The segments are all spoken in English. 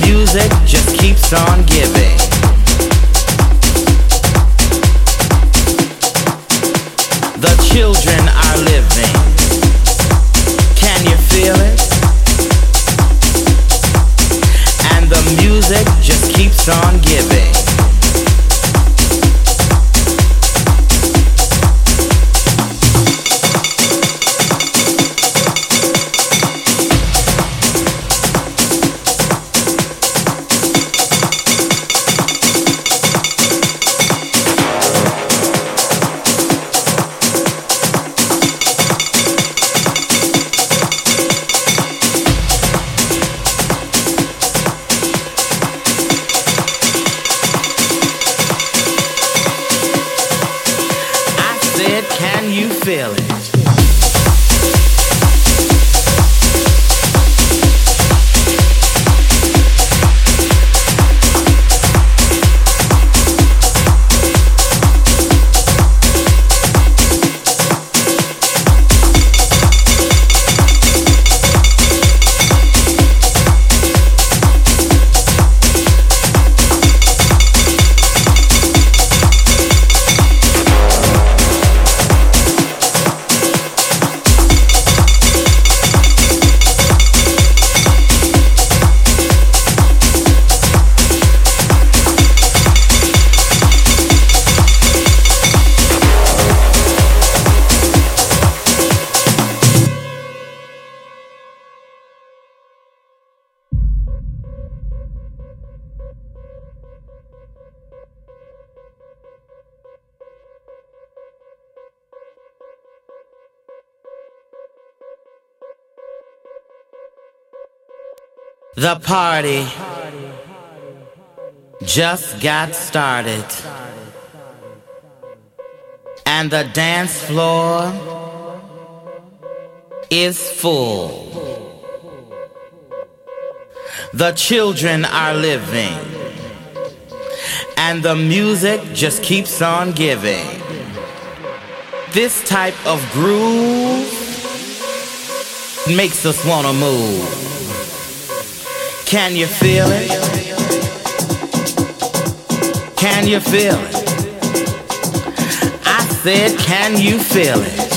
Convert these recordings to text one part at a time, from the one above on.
music just keeps on giving. The children are living. Can you feel it? And the music just keeps on giving. The party just got started. And the dance floor is full. The children are living. And the music just keeps on giving. This type of groove makes us wanna move. Can you feel it? Can you feel it? I said, can you feel it?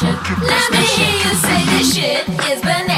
Let me hear you say this shit is banana.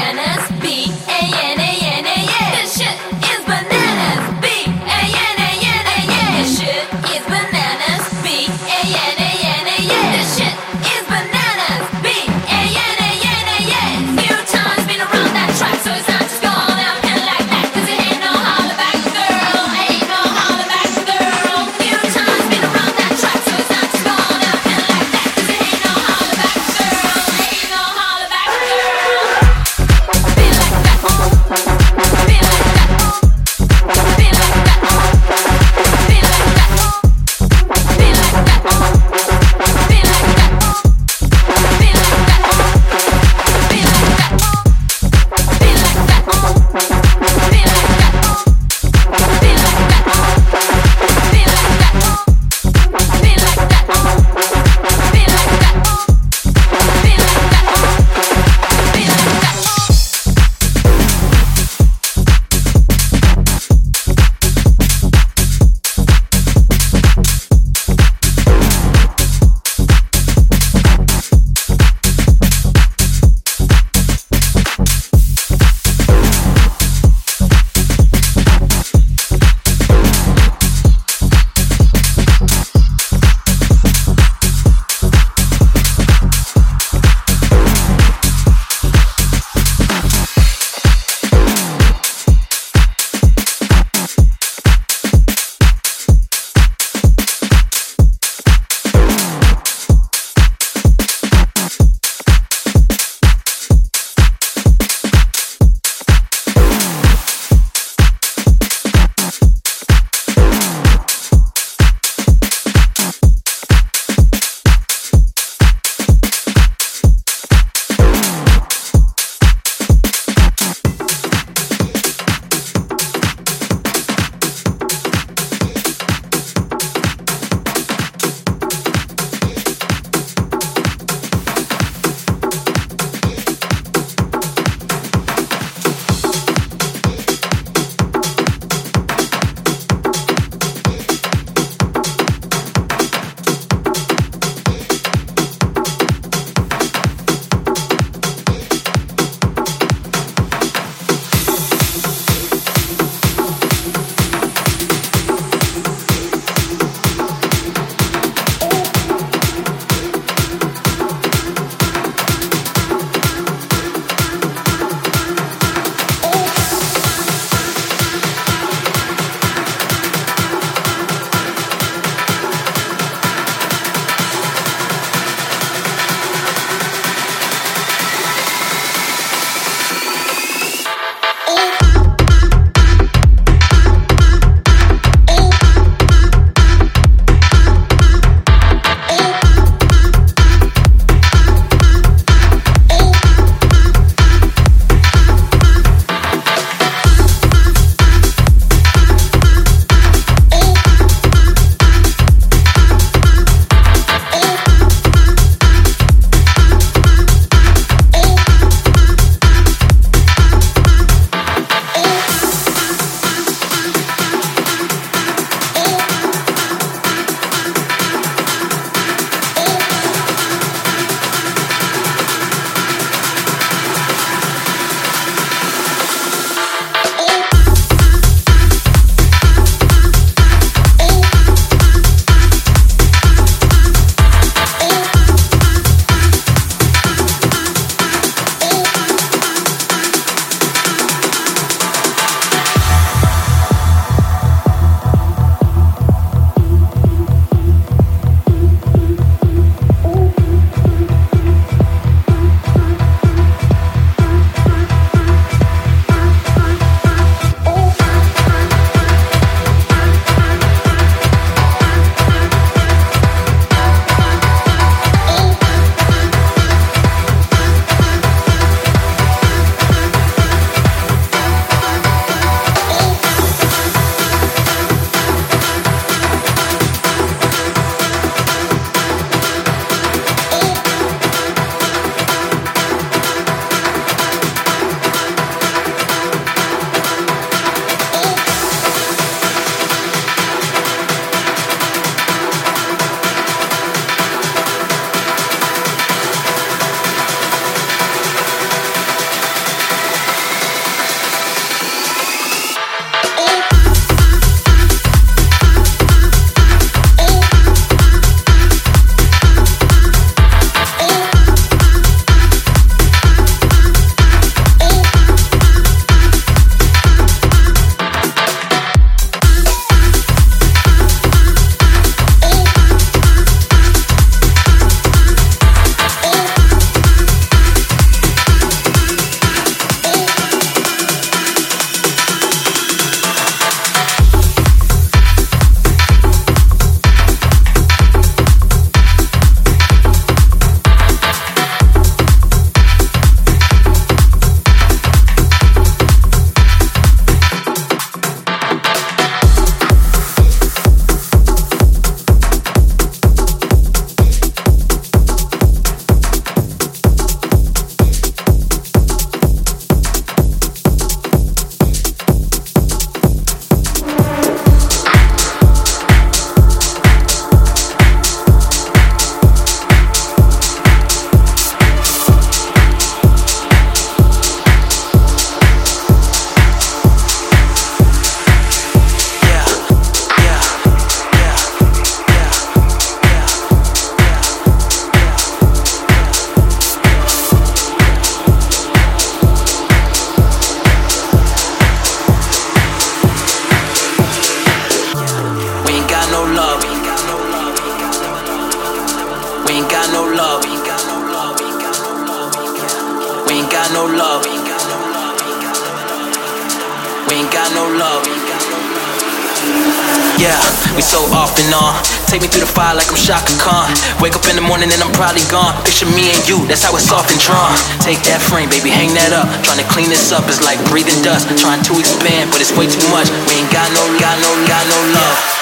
Morning and I'm probably gone. Picture me and you, that's how it's often drawn. Take that frame, baby, hang that up. Trying to clean this up is like breathing dust. Trying to expand, but it's way too much. We ain't got no, got no, got no love.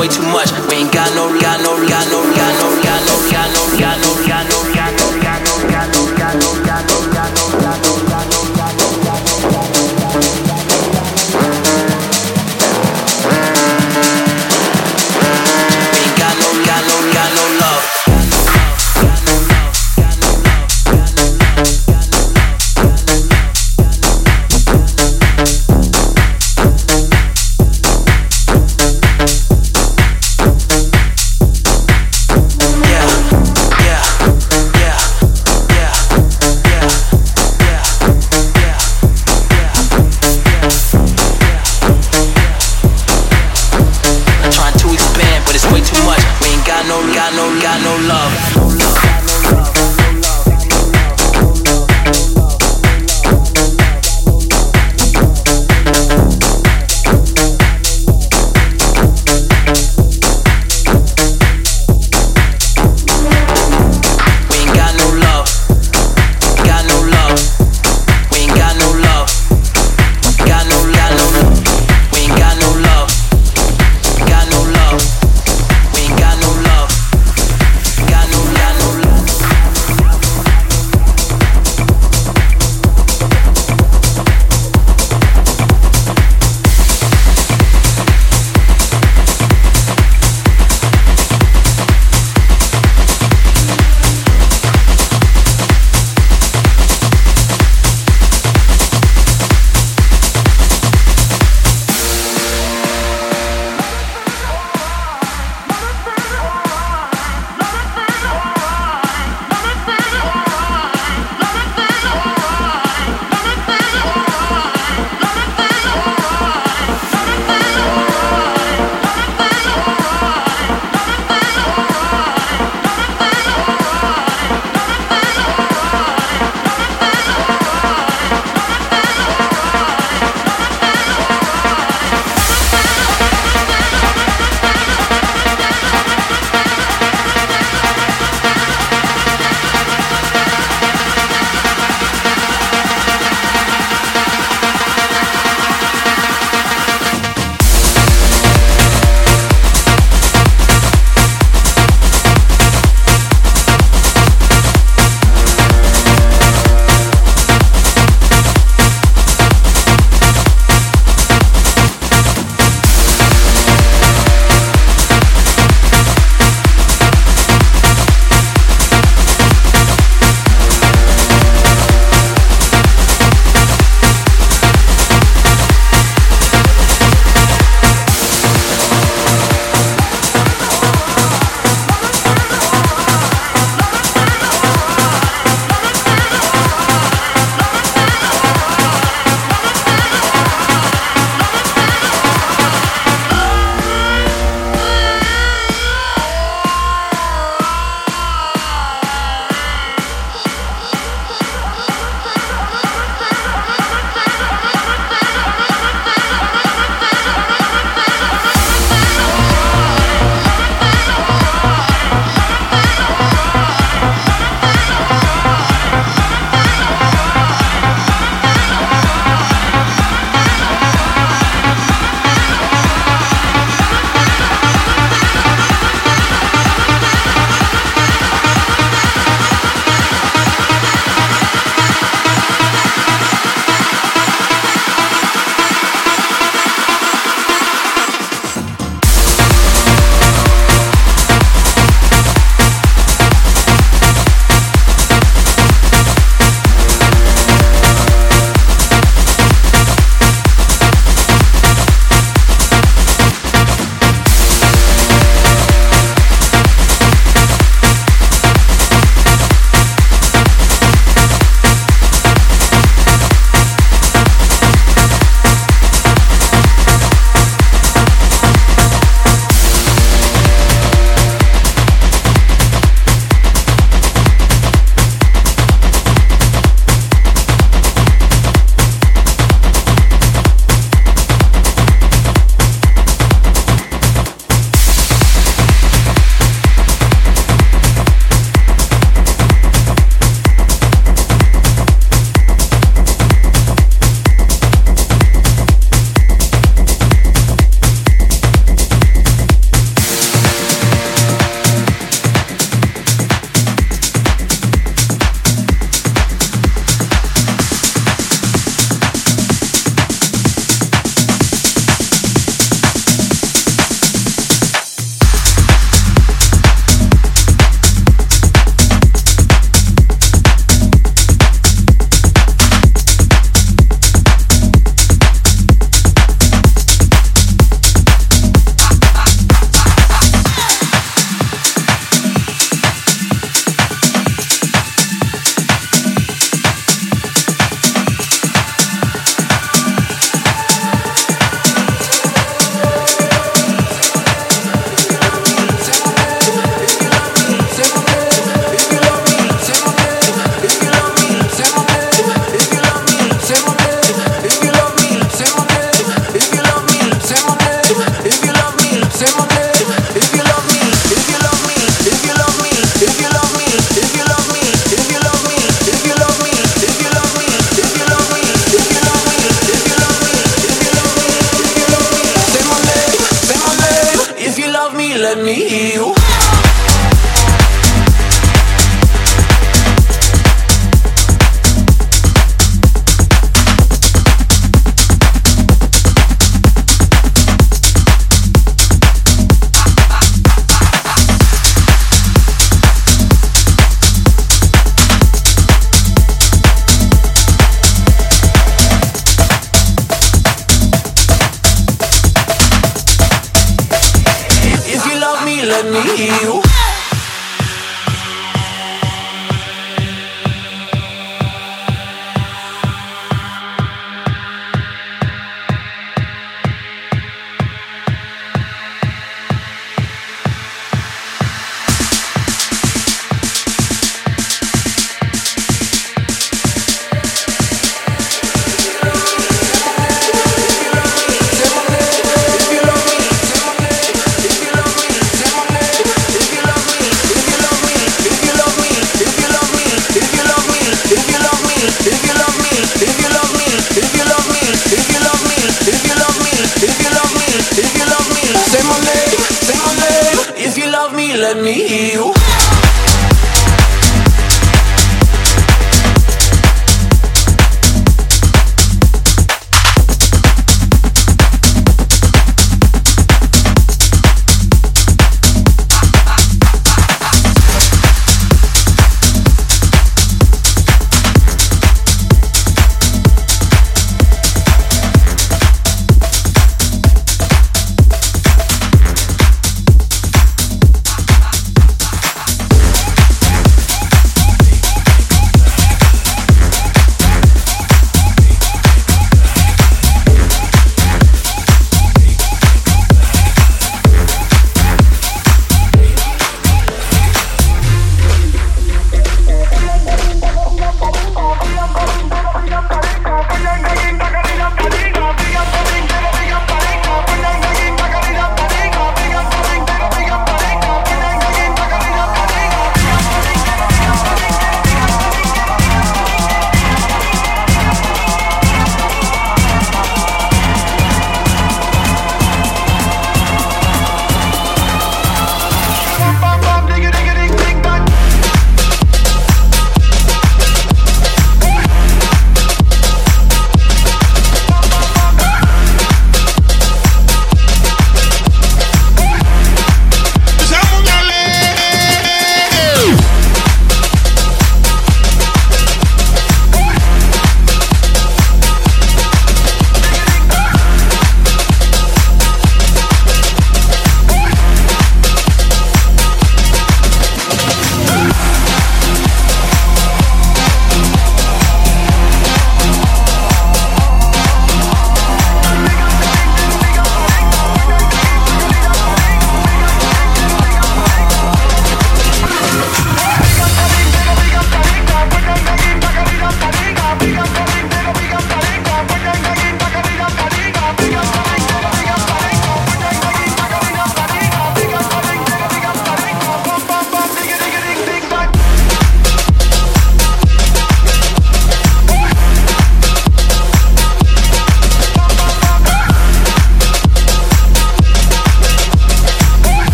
Way too much.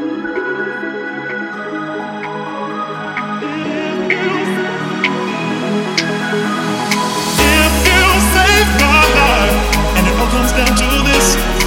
If you save my life, and it all comes down to this.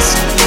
Peace.